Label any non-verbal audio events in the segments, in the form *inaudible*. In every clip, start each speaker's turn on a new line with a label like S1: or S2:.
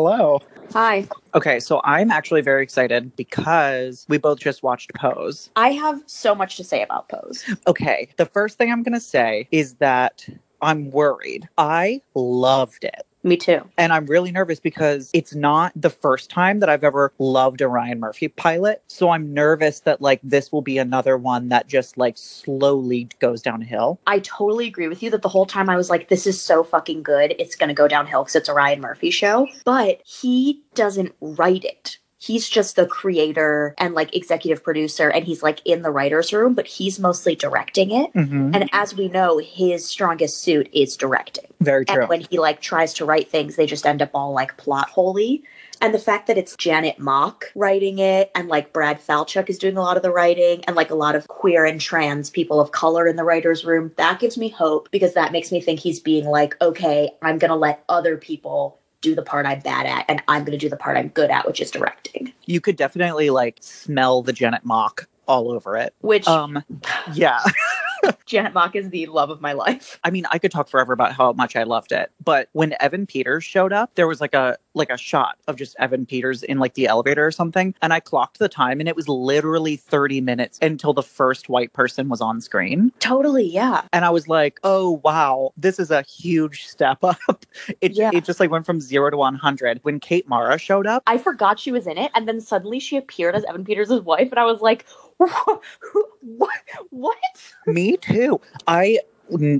S1: Hello.
S2: Hi.
S1: Okay, so I'm actually very excited because we both just watched Pose.
S2: I have so much to say about Pose.
S1: Okay, the first thing I'm going to say is that I'm worried. I loved it.
S2: Me too.
S1: And I'm really nervous because it's not the first time that I've ever loved a Ryan Murphy pilot. So I'm nervous that like this will be another one that just like slowly goes downhill.
S2: I totally agree with you that the whole time I was like, this is so fucking good. It's going to go downhill because it's a Ryan Murphy show. But he doesn't write it. He's just the creator and like executive producer, and he's like in the writer's room, but he's mostly directing it.
S1: Mhm.
S2: And as we know, his strongest suit is directing.
S1: Very true.
S2: And when he like tries to write things, they just end up all like plot holy. And the fact that it's Janet Mock writing it, and like Brad Falchuk is doing a lot of the writing, and like a lot of queer and trans people of color in the writer's room, that gives me hope because that makes me think he's being like, okay, I'm going to let other people do the part I'm bad at, and I'm going to do the part I'm good at, which is directing.
S1: you could definitely like smell the Janet Mock all over it.
S2: Which
S1: Um, yeah. *laughs* *laughs*
S2: Janet Mock is the love of my life.
S1: I mean, I could talk forever about how much I loved it, but when Evan Peters showed up, there was like a like a shot of just Evan Peters in like the elevator or something, and I clocked the time, and it was literally thirty minutes until the first white person was on screen,
S2: Totally, yeah.
S1: and I was like, "Oh wow, this is a huge step up." *laughs* It
S2: Yeah.
S1: it just like went from zero to one hundred. When Kate Mara showed up,
S2: I forgot she was in it, and then suddenly she appeared as Evan Peters' wife, and I was like, *laughs* what? What?
S1: me too. I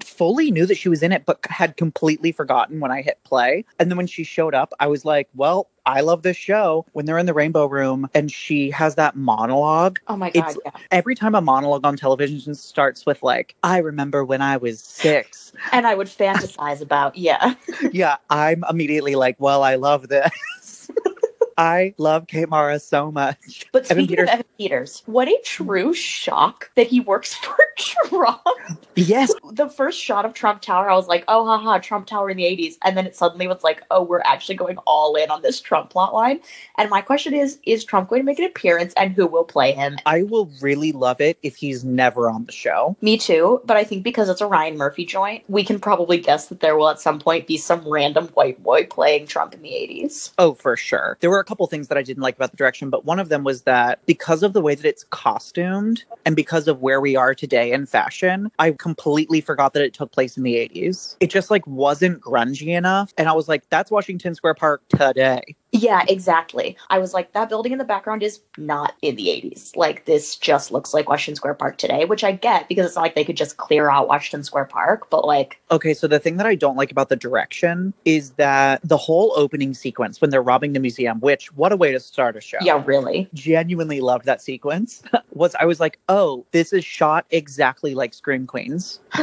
S1: fully knew that she was in it, but had completely forgotten when I hit play. And then when she showed up, I was like, well, I love this show. When they're in the rainbow room and she has that monologue,
S2: Oh my god!
S1: It's-
S2: yeah.
S1: every time a monologue on television starts with, like, I remember when I was six.
S2: And I would fantasize about yeah. *laughs*
S1: yeah, I'm immediately like, well, I love this. I love Kate Mara so much. *laughs*
S2: But
S1: Evan
S2: speaking of
S1: Peters-
S2: Evan Peters, what a true shock that he works *laughs* for Trump.
S1: Yes,
S2: The first shot of Trump Tower, I was like, oh haha, Trump Tower in the 80s. And then it suddenly was like, oh, we're actually going all in on this Trump plot line. And my question is, is Trump going to make an appearance and who will play him?
S1: I will really love it if he's never on the show.
S2: Me too, but I think because it's a Ryan Murphy joint, we can probably guess that there will at some point be some random white boy playing Trump in the 80s.
S1: Oh, for sure. There were a couple things that I didn't like about the direction, but one of them was that because of the way that it's costumed and because of where we are today in fashion, I completely forgot that it took place in the 80s. It just like wasn't grungy enough. And I was like, that's Washington Square Park today.
S2: Yeah, exactly. I was like, that building in the background is not in the 80s. Like, this just looks like Washington Square Park today, which I get because it's not like they could just clear out Washington Square Park, but like,
S1: Okay, so the thing that I don't like about the direction is that the whole opening sequence when they're robbing the museum, which what a way to start a show.
S2: yeah, really.
S1: Genuinely loved that sequence. *laughs* was I was like, oh, this is shot exactly like Scream Queens. *laughs*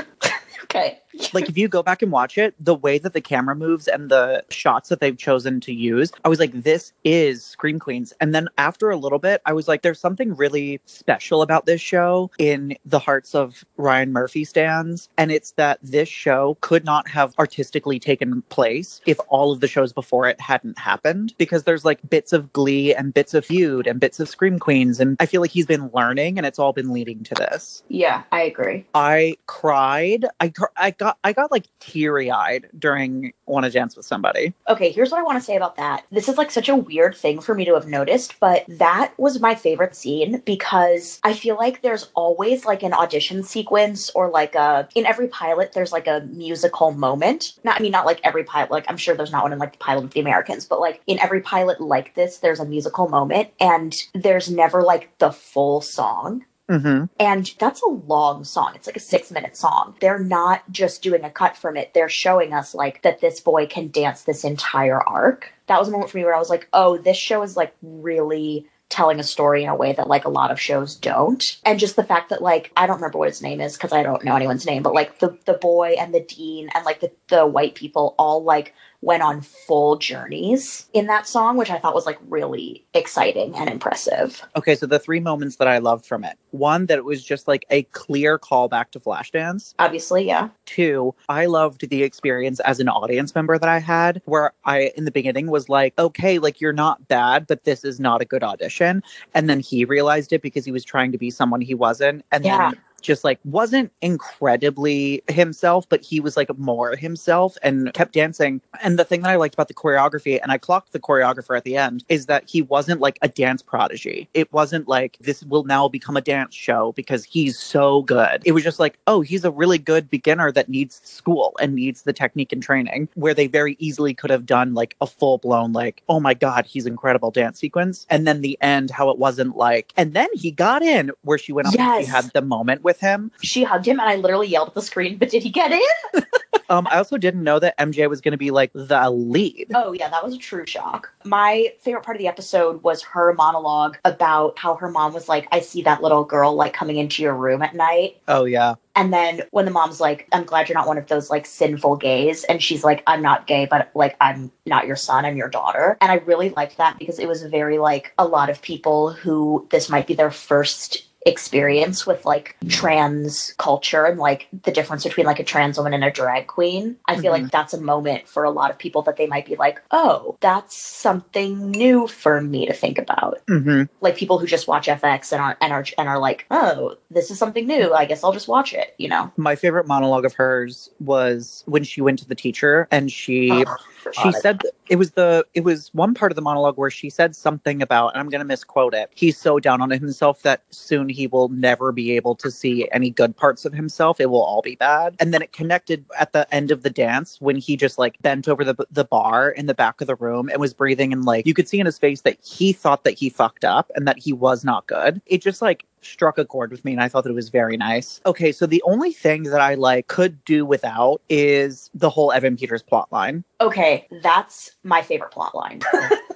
S2: Okay. *laughs*
S1: like if you go back and watch it the way that the camera moves and the shots that they've chosen to use i was like this is scream queens and then after a little bit i was like there's something really special about this show in the hearts of ryan murphy stands and it's that this show could not have artistically taken place if all of the shows before it hadn't happened because there's like bits of glee and bits of feud and bits of scream queens and i feel like he's been learning and it's all been leading to this
S2: Yeah, I agree.
S1: I cried. I I got I got like teary eyed during "Want to Dance with Somebody."
S2: Okay, here's what I want to say about that. This is like such a weird thing for me to have noticed, but that was my favorite scene because I feel like there's always like an audition sequence or like a in every pilot there's like a musical moment. Not I mean not like every pilot, like I'm sure there's not one in like the pilot of the Americans, but like in every pilot like this there's a musical moment and there's never like the full song.
S1: Mm-hmm.
S2: And that's a long song. It's like a six minute song. They're not just doing a cut from it. They're showing us like that this boy can dance this entire arc. That was a moment for me where I was like, oh, this show is like really telling a story in a way that like a lot of shows don't. And just the fact that like I don't remember what his name is because I don't know anyone's name, but like the the boy and the dean and like the, the white people all like went on full journeys in that song, which I thought was like really exciting and impressive.
S1: Okay, so the three moments that I loved from it: one, that it was just like a clear callback to Flashdance.
S2: Obviously, yeah.
S1: Two, I loved the experience as an audience member that I had, where I in the beginning was like, okay, like you're not bad, but this is not a good audition. And then he realized it because he was trying to be someone he wasn't. And
S2: Yeah.
S1: then just like wasn't incredibly himself, but he was like more himself and kept dancing. And the thing that I liked about the choreography, and I clocked the choreographer at the end, is that he wasn't like a dance prodigy. It wasn't like this will now become a dance show because he's so good. It was just like, oh, he's a really good beginner that needs school and needs the technique and training, where they very easily could have done like a full blown, like, oh my God, he's incredible dance sequence. And then the end, how it wasn't like, and then he got in where she went up and she had the moment with him.
S2: She hugged him, and I literally yelled at the screen, but did he get in? *laughs*
S1: Um, I also didn't know that MJ was going to be like the lead.
S2: Oh, yeah, that was a true shock. My favorite part of the episode was her monologue about how her mom was like, I see that little girl like coming into your room at night.
S1: Oh yeah,
S2: And then when the mom's like, I'm glad you're not one of those like sinful gays. And she's like, I'm not gay, but like, I'm not your son, I'm your daughter. And I really liked that because it was very like a lot of people who this might be their first experience with like trans culture and like the difference between like a trans woman and a drag queen. I feel like that's a moment for a lot of people that they might be like, oh, that's something new for me to think about.
S1: hmm
S2: Like people who just watch FX and are and are and are like, oh, this is something new. I guess I'll just watch it. You know.
S1: my favorite monologue of hers was when she went to the teacher and she
S2: Oh,
S1: she said it was the it was one part of the monologue where she said something about and i'm going to misquote it he's so down on himself that soon he will never be able to see any good parts of himself. It will all be bad. And then it connected at the end of the dance when he just like bent over the the bar in the back of the room and was breathing and like you could see in his face that he thought that he fucked up and that he was not good. It just like struck a chord with me and I thought that it was very nice. Okay, so the only thing that I like could do without is the whole Evan Peters plot line.
S2: Okay, that's my favorite plot line.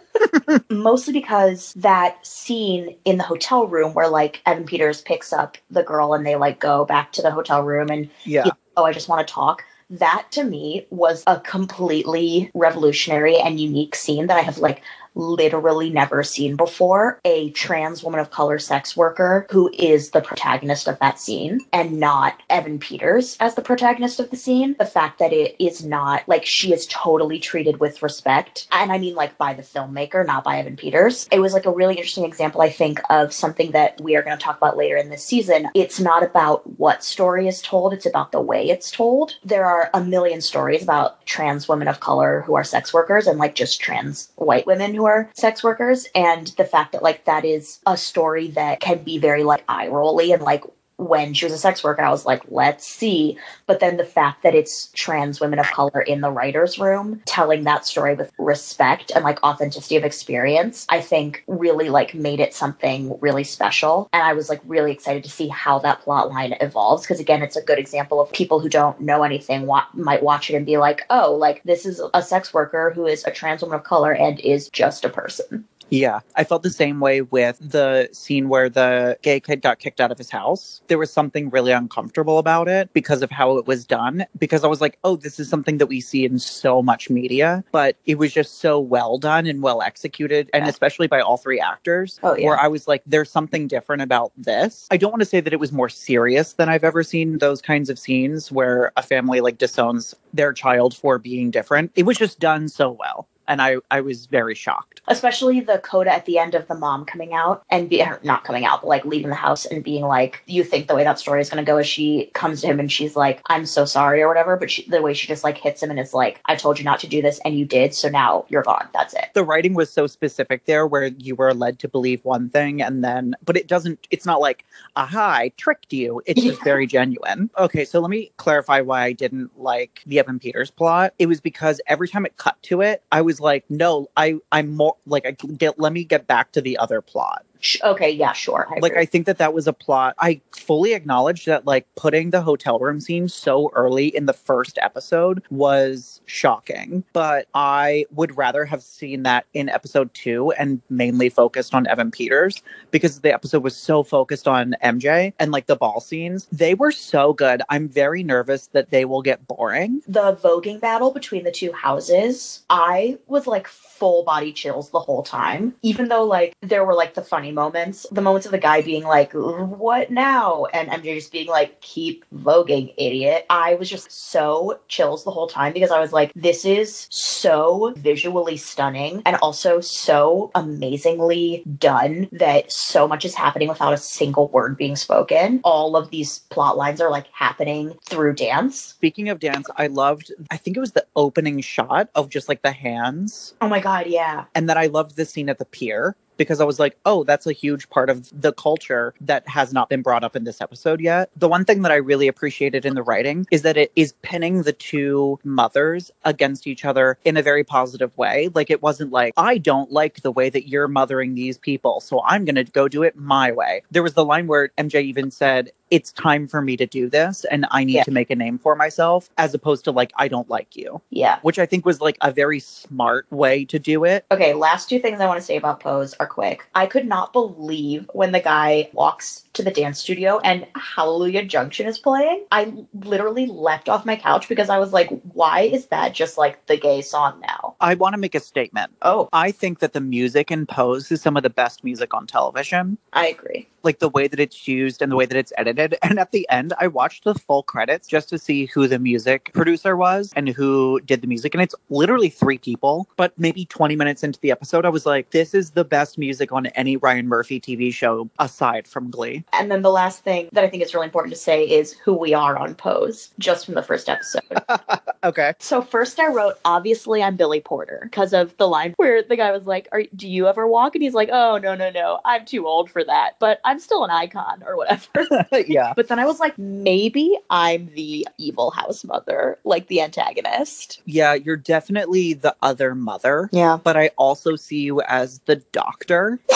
S2: *laughs* Mostly because that scene in the hotel room where like Evan Peters picks up the girl and they like go back to the hotel room and
S1: Yeah.
S2: Yeah. oh, I just want to talk. That to me was a completely revolutionary and unique scene that I have like literally never seen before. A trans woman of color sex worker who is the protagonist of that scene and not Evan Peters as the protagonist of the scene. The fact that it is not like she is totally treated with respect. And I mean like by the filmmaker, not by Evan Peters. It was like a really interesting example, I think, of something that we are going to talk about later in this season. It's not about what story is told, it's about the way it's told. There are a million stories about trans women of color who are sex workers and like just trans white women who are sex workers. And the fact that like that is a story that can be very like eye rolly and like when she was a sex worker, I was like, let's see. But then the fact that it's trans women of color in the writer's room telling that story with respect and like authenticity of experience, I think really like made it something really special. And I was like really excited to see how that plot line evolves. Cause again, it's a good example of people who don't know anything wa- might watch it and be like, oh, like this is a sex worker who is a trans woman of color and is just a person.
S1: Yeah. I felt the same way with the scene where the gay kid got kicked out of his house. There was something really uncomfortable about it because of how it was done. Because I was like, oh, this is something that we see in so much media, but it was just so well done and well executed, and
S2: Yeah.
S1: especially by all three actors.
S2: Oh, yeah.
S1: Where I was like, there's something different about this. I don't want to say that it was more serious than I've ever seen those kinds of scenes where a family like disowns their child for being different. It was just done so well. And I, I was very shocked.
S2: especially the coda at the end of the mom coming out and be er, not coming out but like leaving the house and being like you think the way that story is going to go is she comes to him and she's like i'm so sorry or whatever but she, the way she just like hits him and is like i told you not to do this and you did so now you're gone. That's it.
S1: The writing was so specific there where you were led to believe one thing and then but it doesn't it's not like aha i tricked you. It's just very genuine. Okay so let me clarify why i didn't like the evan peters plot. It was because every time it cut to it i was like no i i'm more like i get let me get back to the other plot
S2: okay yeah sure I
S1: like
S2: agree.
S1: i think that that was a plot i fully acknowledge that like putting the hotel room scene so early in the first episode was shocking but i would rather have seen that in episode two and mainly focused on evan peters because the episode was so focused on mj and like the ball scenes. They were so good. I'm very nervous that they will get boring.
S2: The voguing battle between the two houses i was like full body chills the whole time even though like there were like the funny funny moments. The moments of the guy being like, "What now?" and MJ just being like, "Keep voguing, idiot." I was just so chills the whole time because I was like, "This is so visually stunning and also so amazingly done that so much is happening without a single word being spoken. All of these plot lines are like happening through dance."
S1: Speaking of dance, I loved, I think it was the opening shot of just like the hands.
S2: Oh my god, yeah.
S1: And then I loved the scene at the pier because I was like, oh, that's a huge part of the culture that has not been brought up in this episode yet. The one thing that I really appreciated in the writing is that it is pinning the two mothers against each other in a very positive way. Like, it wasn't like, I don't like the way that you're mothering these people, so I'm going to go do it my way. There was the line where MJ even said, it's time for me to do this and I need
S2: Yeah.
S1: to make a name for myself, as opposed to like, I don't like you,
S2: Yeah.
S1: which I think was like a very smart way to do it.
S2: Okay, last two things I want to say about Pose are quick. I could not believe when the guy walks to the dance studio and Hallelujah Junction is playing. I literally leapt off my couch because I was like, why is that just like the gay song now?
S1: I want to make a statement.
S2: Oh,
S1: I think that the music in Pose is some of the best music on television.
S2: I agree.
S1: Like the way that it's used and the way that it's edited. And at the end, I watched the full credits just to see who the music producer was and who did the music. And it's literally three people. But maybe 20 minutes into the episode, I was like, this is the best music on any Ryan Murphy TV show aside from Glee.
S2: And then the last thing that I think is really important to say is who we are on Pose, just from the first episode. *laughs*
S1: Okay.
S2: So first I wrote, obviously I'm Billy Porter because of the line where the guy was like, Are, do you ever walk? And he's like, oh, no, no, no, I'm too old for that, but I'm still an icon or whatever. *laughs*
S1: yeah.
S2: but then I was like, maybe I'm the evil house mother, like the antagonist.
S1: Yeah, you're definitely the other mother.
S2: Yeah.
S1: But I also see you as the doctor. *laughs*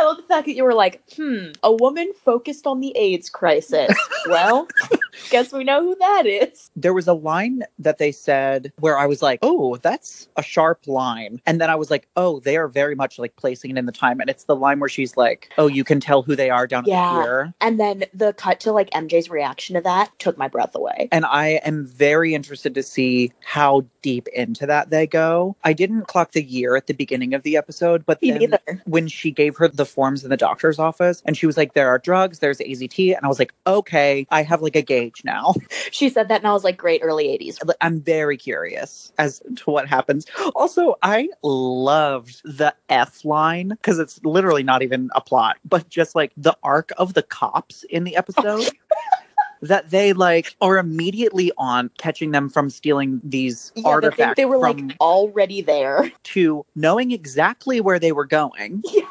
S2: I love the fact that you were like, hmm, a woman focused on the AIDS crisis. *laughs* well, guess we know who that is.
S1: there was a line that they said where I was like, oh, that's a sharp line. And then I was like, oh, they are very much like placing it in the time. And it's the line where she's like, oh, you can tell who they are down
S2: Yeah.
S1: here.
S2: And then the cut to like MJ's reaction to that took my breath away.
S1: And I am very interested to see how deep into that they go. I didn't clock the year at the beginning of the episode, but
S2: Me
S1: then
S2: neither.
S1: when she gave her the forms in the doctor's office and she was like, there are drugs, there's AZT. And I was like, okay, I have like a gauge now. *laughs*
S2: She said that and I was like, great early 80s.
S1: I'm very curious as to what happens. Also, I loved the F line because it's literally not even a plot, but just like the arc of the cops in the episode. *laughs* That they like are immediately on catching them from stealing these
S2: Yeah, they,
S1: artifacts
S2: they were
S1: from
S2: like already there.
S1: to knowing exactly where they were going *laughs*
S2: Yeah.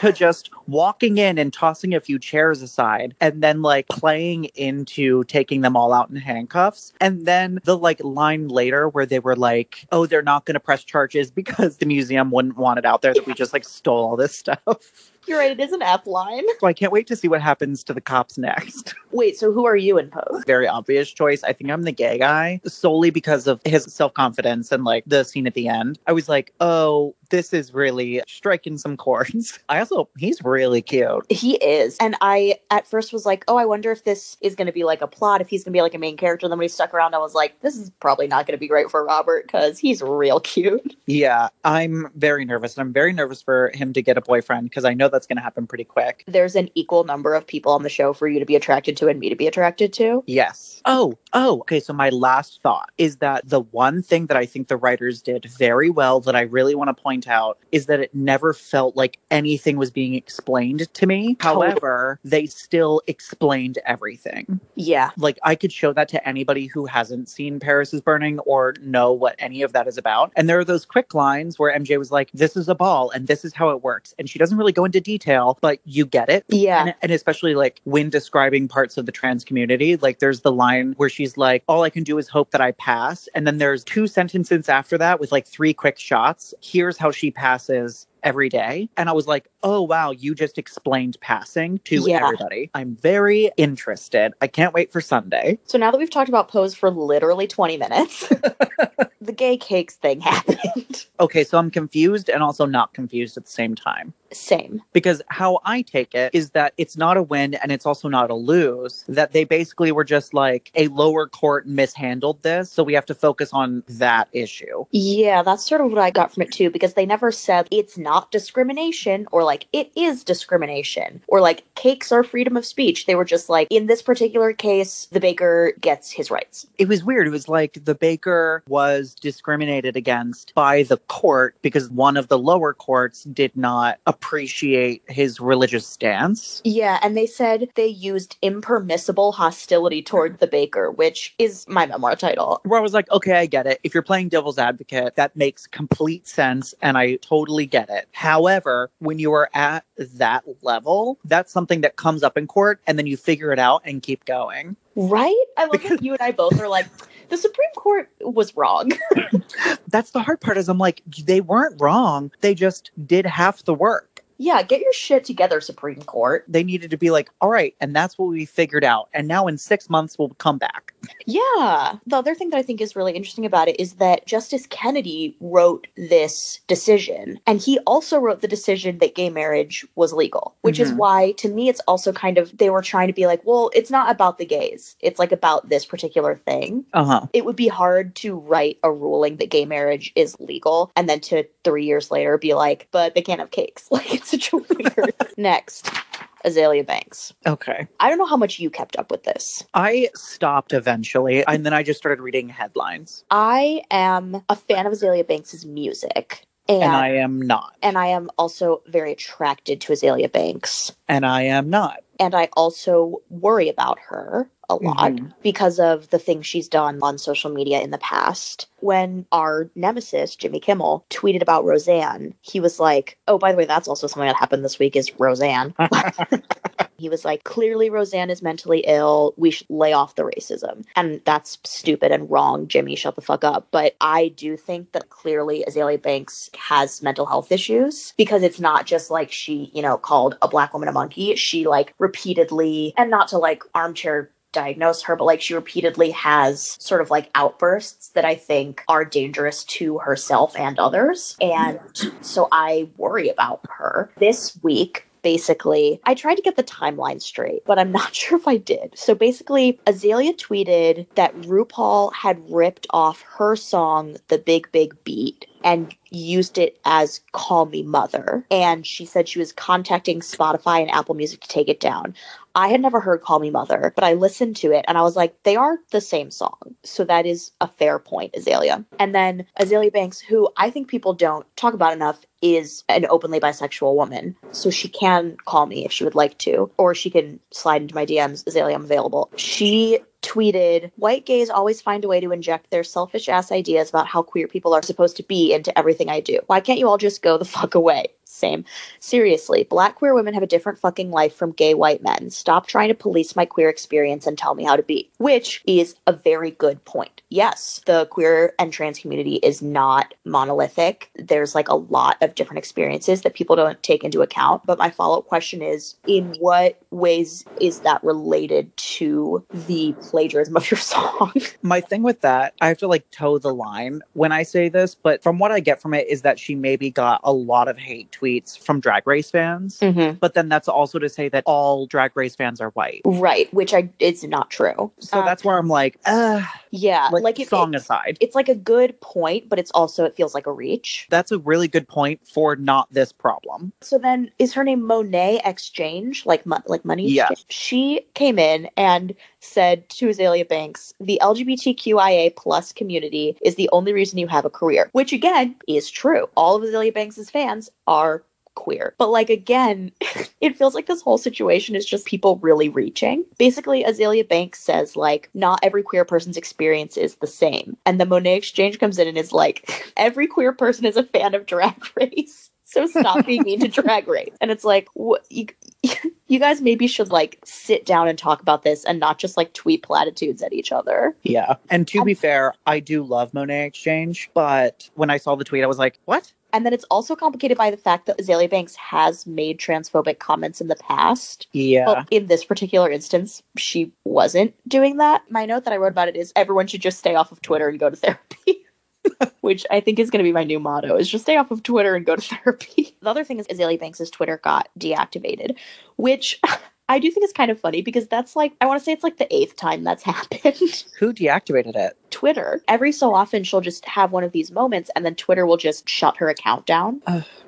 S1: to just walking in and tossing a few chairs aside and then like playing into taking them all out in handcuffs and then the like line later where they were like oh they're not going to press charges because the museum wouldn't want it out there that we just like stole all this stuff
S2: You're right, it is an F line.
S1: so i can't wait to see what happens to the cops next *laughs*
S2: Wait, so who are you in Pose?
S1: very obvious choice i think i'm the gay guy solely because of his self-confidence and like the scene at the end i was like oh this is really striking some chords *laughs* i also he's really cute
S2: He is. And I at first was like, oh, I wonder if this is going to be like a plot, if he's going to be like a main character. And then when he stuck around, I was like, this is probably not going to be great for Robert because he's real cute.
S1: Yeah, I'm very nervous. And I'm very nervous for him to get a boyfriend because I know that's going to happen pretty quick.
S2: There's an equal number of people on the show for you to be attracted to and me to be attracted to.
S1: Yes. Oh, oh, okay. So, my last thought is that the one thing that I think the writers did very well that I really want to point out is that it never felt like anything was being explained to me. However, they still explained everything.
S2: Yeah.
S1: Like, I could show that to anybody who hasn't seen Paris is Burning or know what any of that is about. And there are those quick lines where MJ was like, this is a ball and this is how it works. And she doesn't really go into detail, but you get it.
S2: Yeah.
S1: And, and especially like when describing parts of the trans community, like there's the line where she's like, all I can do is hope that I pass. And then there's two sentences after that with like three quick shots. Here's how she passes every day. And I was like, oh, wow, you just explained passing to
S2: Yeah.
S1: everybody. I'm very interested. I can't wait for Sunday.
S2: So now that we've talked about Pose for literally 20 minutes, *laughs* the gay cakes thing happened. *laughs*
S1: Okay, so I'm confused and also not confused at the same time.
S2: Same.
S1: because how I take it is that it's not a win and it's also not a lose. That they basically were just like a lower court mishandled this, so we have to focus on that issue.
S2: Yeah, that's sort of what I got from it too, because they never said it's not not discrimination or like it is discrimination or like cakes are freedom of speech. They were just like, in this particular case, the baker gets his rights.
S1: It was weird. It was like the baker was discriminated against by the court because one of the lower courts did not appreciate his religious stance.
S2: Yeah, and they said they used impermissible hostility toward the baker, which is my memoir title.
S1: Where I was like, okay, I get it. If you're playing devil's advocate, that makes complete sense and I totally get it. However, when you are at that level, that's something that comes up in court and then you figure it out and keep going.
S2: Right? I love that *laughs* you and I both are like, the Supreme Court was wrong. *laughs*
S1: That's the hard part is I'm like, they weren't wrong. They just did half the work.
S2: Yeah, get your shit together, Supreme Court.
S1: They needed to be like, all right, and that's what we figured out. And now in six months we'll come back.
S2: Yeah. The other thing that I think is really interesting about it is that Justice Kennedy wrote this decision, and he also wrote the decision that gay marriage was legal, which is
S1: Mhm.
S2: why, to me, it's also kind of they were trying to be like, well, it's not about the gays, it's like about this particular thing.
S1: Uh-huh.
S2: It would be hard to write a ruling that gay marriage is legal and then to three years later be like, but they can't have cakes. *laughs* Like, it's such a weird. Next, Azealia Banks.
S1: Okay.
S2: I don't know how much you kept up with this.
S1: I stopped eventually, and then I just started reading headlines.
S2: I am a fan of Azealia Banks's music. And,
S1: And
S2: and
S1: I
S2: I,
S1: am not.
S2: And I am also very attracted to Azealia Banks.
S1: And I am not.
S2: And I also worry about her a lot
S1: Mhm.
S2: because of the things she's done on social media in the past. When our nemesis, Jimmy Kimmel, tweeted about Roseanne, he was like, Oh, by the way, that's also something that happened this week is Roseanne. *laughs* *laughs* He was like, clearly Roseanne is mentally ill. We should lay off the racism. And that's stupid and wrong. Jimmy, shut the fuck up. But I do think that clearly Azealia Banks has mental health issues because it's not just like she, you know, called a black woman a monkey. She like repeatedly, and not to like armchair diagnose her, but like she repeatedly has sort of like outbursts that I think are dangerous to herself and others. And so I worry about her. This week, basically, I tried to get the timeline straight, but I'm *laughs* not sure if I did. So basically, Azealia tweeted that RuPaul had ripped off her song, The Big Big Beat, and used it as Call Me Mother. And she said she was contacting Spotify and Apple Music to take it down. I had never heard Call Me Mother, but I listened to it and I was like, they are the same song. So that is a fair point, Azealia. And then Azealia Banks, who I think people don't talk about enough, is an openly bisexual woman. So she can call me if she would like to, or she can slide into my DMs, Azealia, I'm available. She tweeted, White gays always find a way to inject their selfish ass ideas about how queer people are supposed to be into everything I do. Why can't you all just go the fuck away? Same. Seriously, black queer women have a different fucking life from gay white men. Stop trying to police my queer experience and tell me how to be. Which is a very good point. Yes, the queer and trans community is not monolithic. There's like a lot of different experiences that people don't take into account. But my follow up question is in what ways is that related to the plagiarism of your *laughs* song?
S1: My thing with that, I have to like toe the line when I say this, but from what I get from it is that she maybe got a lot of hate from drag race fans.
S2: mm-hmm.
S1: But then that's also to say that all drag race fans are white.
S2: Right, which I it's not true.
S1: So
S2: Um,
S1: that's where I'm like, uh,
S2: yeah,
S1: like,
S2: like, it,
S1: song
S2: it-
S1: aside.
S2: it's like a good point, but it's also it feels like a reach.
S1: That's a really good point for not this problem.
S2: So then, is her name Monét X Change, like mo- like money? Exchange? She came in and said to Azealia Banks, "The LGBTQIA plus community is the only reason you have a career," which again is true. All of Azealia Banks's fans are queer. But like again, *laughs* it feels like this whole situation is just people really reaching. Basically, Azealia Banks says like not every queer person's experience is the same. And the Monét X Change comes in and is like *laughs* every queer person is a fan of drag *laughs* race. So stop being mean to drag race. And it's like what you you guys maybe should like sit down and talk about this and not just like tweet platitudes at each other.
S1: Yeah. And to be fair, I do love Monét X Change, but when I saw the tweet, I was like, what?
S2: And then it's also complicated by the fact that Azealia Banks has made transphobic comments in the past.
S1: Yeah.
S2: Well, in this particular instance, she wasn't doing that. My note that I wrote about it is everyone should just stay off of Twitter and go to therapy. *laughs* Which I think is going to be my new motto: is just stay off of Twitter and go to *laughs* therapy. The other thing is Azealia Banks' Twitter got deactivated, which *laughs* I do think it's kind of funny because that's like I want to say it's like the eighth time that's *laughs* happened.
S1: Who deactivated it?
S2: Twitter. Every so often she'll just have one of these moments and then Twitter will just shut her account down.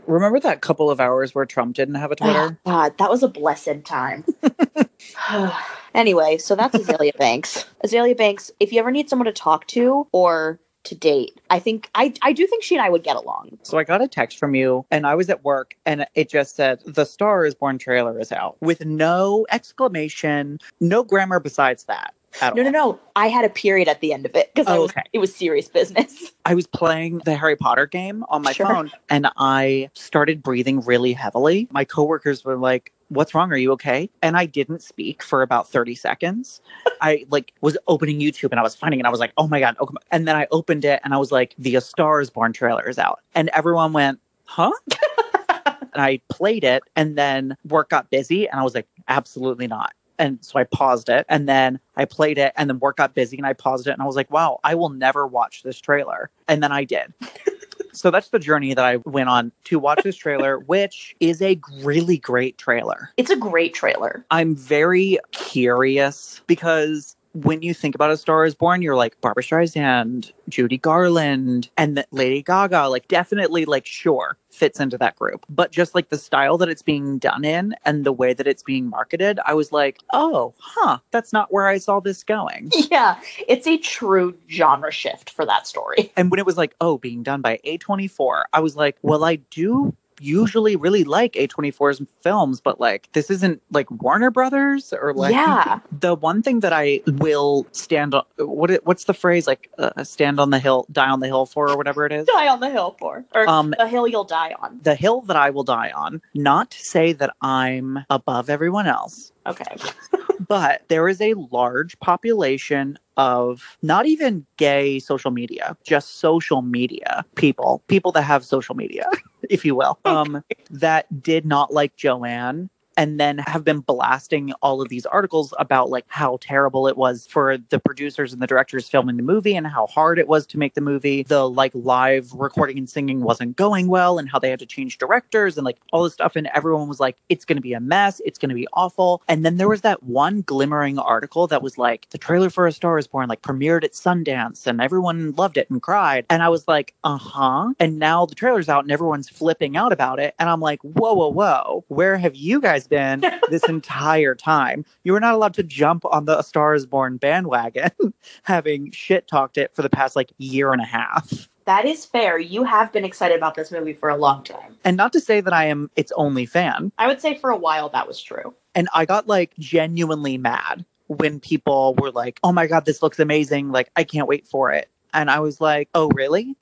S1: Remember that couple of hours where Trump didn't have a Twitter?
S2: Oh, God, that was a blessed time. *laughs* *sighs* anyway, so that's Azealia Banks. Azealia Banks, if you ever need someone to talk to or to date, I think I I do think she and I would get along.
S1: So I got a text from you and I was at work and it just said the Star is Born trailer is out with no exclamation, no grammar besides that.
S2: No,
S1: all.
S2: no, no. I had a period at the end of it because
S1: Oh, okay.
S2: it was serious business.
S1: I was playing the Harry Potter game on my
S2: Sure.
S1: phone and I started breathing really heavily. My coworkers were like, What's wrong? Are you okay? And I didn't speak for about 30 seconds. I like was opening YouTube and I was finding it. I was like, oh my God. Oh, and then I opened it and I was like, the A Star is Born trailer is out. And everyone went, huh? *laughs* and I played it and then work got busy and I was like, absolutely not. And so I paused it and then I played it and then work got busy and I paused it and I was like, wow, I will never watch this trailer. And then I did. *laughs* so that's the journey that I went on to watch this trailer, *laughs* which is a really great trailer.
S2: It's a great trailer.
S1: I'm very curious because when you think about A Star is Born, you're like Barbra Streisand, Judy Garland, and Lady Gaga, like definitely like sure fits into that group. But just like the style that it's being done in and the way that it's being marketed, I was like, oh, huh, that's not where I saw this going. *laughs*
S2: Yeah, it's a true genre shift for that story.
S1: And when it was like, oh, being done by A24, I was like, well, I do usually really like A24's films, but like this isn't like Warner Brothers or like
S2: yeah,
S1: the one thing that I will stand on what it, what's the phrase like uh, stand on the hill die on the hill for or whatever it is?
S2: Die on the hill for, or
S1: um
S2: the hill you'll die on.
S1: the hill that I will die on. Not to say that I'm above everyone else
S2: Okay. *laughs*
S1: but there is a large population of not even gay social media just social media people people that have social media *laughs* if you will um that did not like Joanne and then have been blasting all of these articles about like how terrible it was for the producers and the directors filming the movie and how hard it was to make the movie. The like live recording and singing wasn't going well and how they had to change directors and like all this stuff. And everyone was like it's going to be a mess. It's going to be awful. And then there was that one glimmering article that was like the trailer for a star is born like premiered at sundance and everyone loved it and cried. And i was like uh-huh. And now the trailer's out and everyone's flipping out about it. And i'm like whoa whoa whoa. Where have you guys been this *laughs* entire time you were not allowed to jump on the A star is born bandwagon *laughs* having shit talked it for the past like year and a half
S2: That is fair. You have been excited about this movie for a long time.
S1: and not to say that i am its only fan
S2: I would say for a while that was true.
S1: and I got like genuinely mad when people were like, "Oh my god, this looks amazing! Like, I can't wait for it." And I was like, "Oh, really?"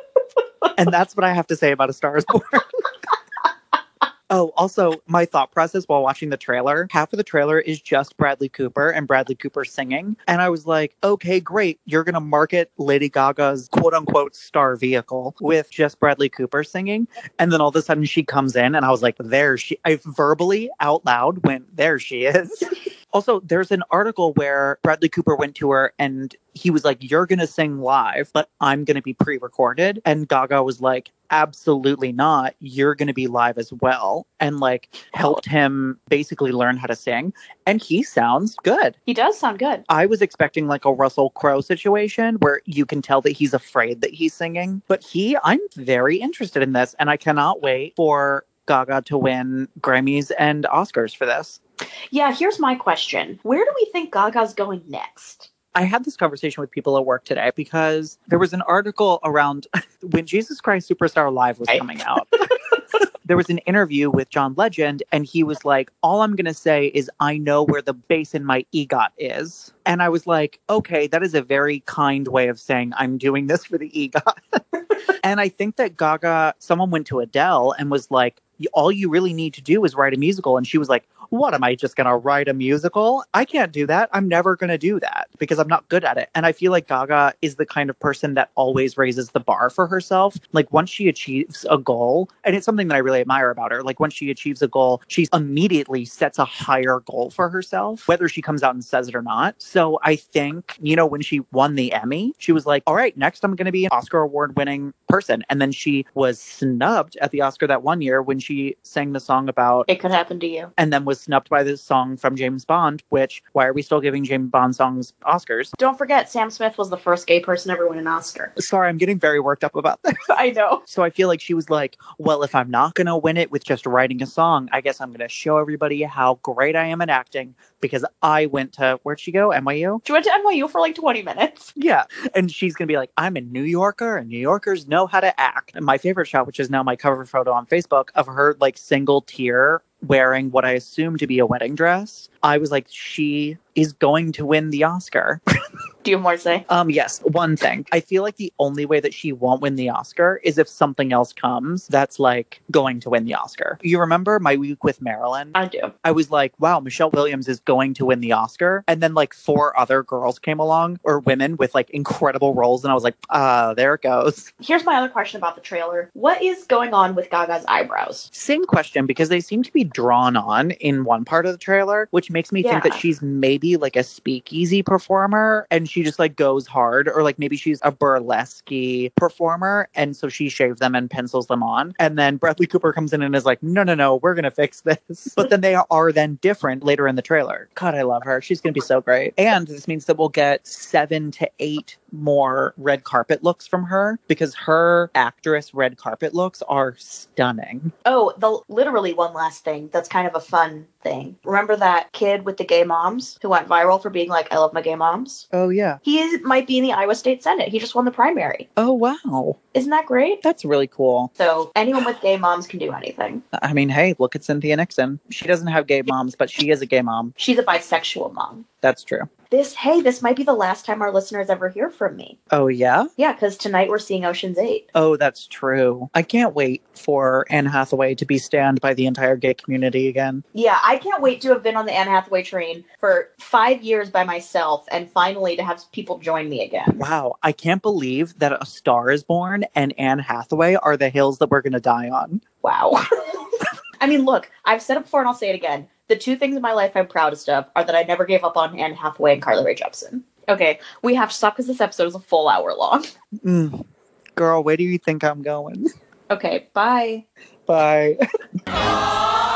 S1: *laughs* and that's what I have to say about A Star Is Born. Oh, also, my thought process while watching the trailer, half of the trailer is just Bradley Cooper and Bradley Cooper singing. And I was like, okay, great. You're going to market Lady Gaga's quote unquote star vehicle with just Bradley Cooper singing. And then all of a sudden she comes in and I was like, there she, I verbally out loud went, there she is. *laughs* Also, there's an article where Bradley Cooper went to her and he was like, You're going to sing live, but I'm going to be pre recorded. And Gaga was like, Absolutely not. You're going to be live as well. And like helped him basically learn how to sing. And he sounds good.
S2: He does sound good.
S1: I was expecting like a Russell Crowe situation where you can tell that he's afraid that he's singing. But he, I'm very interested in this. And I cannot wait for Gaga to win Grammys and Oscars for this.
S2: Yeah, here's my question. Where do we think Gaga's going next?
S1: I had this conversation with people at work today because there was an article around *laughs* when Jesus Christ Superstar Live was
S2: Right.
S1: coming out. *laughs* there was an interview with John Legend, and he was like, All I'm going to say is, I know where the base in my EGOT is. And I was like, Okay, that is a very kind way of saying I'm doing this for the EGOT. *laughs* and I think that Gaga, someone went to Adele and was like, all you really need to do is write a musical. And she was like, what am I just going to write a musical? I can't do that. I'm never going to do that because I'm not good at it. And I feel like Gaga is the kind of person that always raises the bar for herself. Like once she achieves a goal, and it's something that I really admire about her, like once she achieves a goal, she immediately sets a higher goal for herself, whether she comes out and says it or not. So I think, you know, when she won the Emmy, she was like, all right, next I'm going to be an Oscar award winning person. And then she was snubbed at the Oscar that one year when she sang the song about
S2: It could happen to you.
S1: and then was was snubbed by this song from James Bond, which, why are we still giving James Bond songs Oscars?
S2: Don't forget, Sam Smith was the first gay person ever win an Oscar.
S1: Sorry, I'm getting very worked up about this. *laughs*
S2: I know.
S1: So I feel like she was like, well, if I'm not going to win it with just writing a song, I guess I'm going to show everybody how great I am at acting because I went to, where'd she go? NYU?
S2: She went to NYU for like 20 minutes.
S1: Yeah. And she's going to be like, I'm a New Yorker and New Yorkers know how to act. And my favorite shot, which is now my cover photo on Facebook of her like single tear wearing what I assume to be a wedding dress. I was like, she is going to win the Oscar. *laughs*
S2: Do you have more to say?
S1: Um, yes, one thing. I feel like the only way that she won't win the Oscar is if something else comes that's like going to win the Oscar. You remember my week with Marilyn?
S2: I do.
S1: I was like, wow, Michelle Williams is going to win the Oscar. And then like four other girls came along or women with like incredible roles. And I was like, ah, there it goes.
S2: Here's my other question about the trailer. What is going on with Gaga's eyebrows?
S1: Same question because they seem to be drawn on in one part of the trailer, which makes me think that she's maybe like a speakeasy performer and she just like goes hard, or like maybe she's a burlesque performer and so she shaves them and pencils them on. And then Bradley Cooper comes in and is like, no, no, no, we're going to fix this. *laughs* But then they are then different later in the trailer. God, I love her. She's going to be so great. And this means that we'll get seven to eight more red carpet looks from her because her actress red carpet looks are stunning.
S2: Oh, the literally one last thing that's kind of a fun thing. Remember that kid with the gay moms who went viral for being like, I love my gay moms?
S1: Oh, yeah.
S2: He is, might be in the Iowa State Senate. He just won the primary.
S1: Oh, wow.
S2: Isn't that great?
S1: That's really cool.
S2: So anyone with gay moms can do anything.
S1: I mean, hey, look at Cynthia Nixon. She doesn't have gay moms, but she is a gay mom.
S2: She's a bisexual mom.
S1: That's true.
S2: This, hey, this might be the last time our listeners ever hear from me.
S1: Oh, yeah?
S2: Yeah, because tonight we're seeing Ocean's 8.
S1: Oh, that's true. I can't wait for Anne Hathaway to be stand by the entire gay community again.
S2: Yeah, I can't wait to have been on the Anne Hathaway train for five years by myself and finally to have people join me again.
S1: Wow, I can't believe that A Star is Born and Anne Hathaway are the hills that we're going to die on.
S2: Wow. *laughs* I mean, look, I've said it before and I'll say it again. The two things in my life I'm proudest of are that I never gave up on Anne Hathaway and Carly Rae Jepsen. Okay, we have to stop because this episode is a full hour long.
S1: Mm. Girl, where do you think I'm going?
S2: Okay, bye.
S1: Bye. *laughs*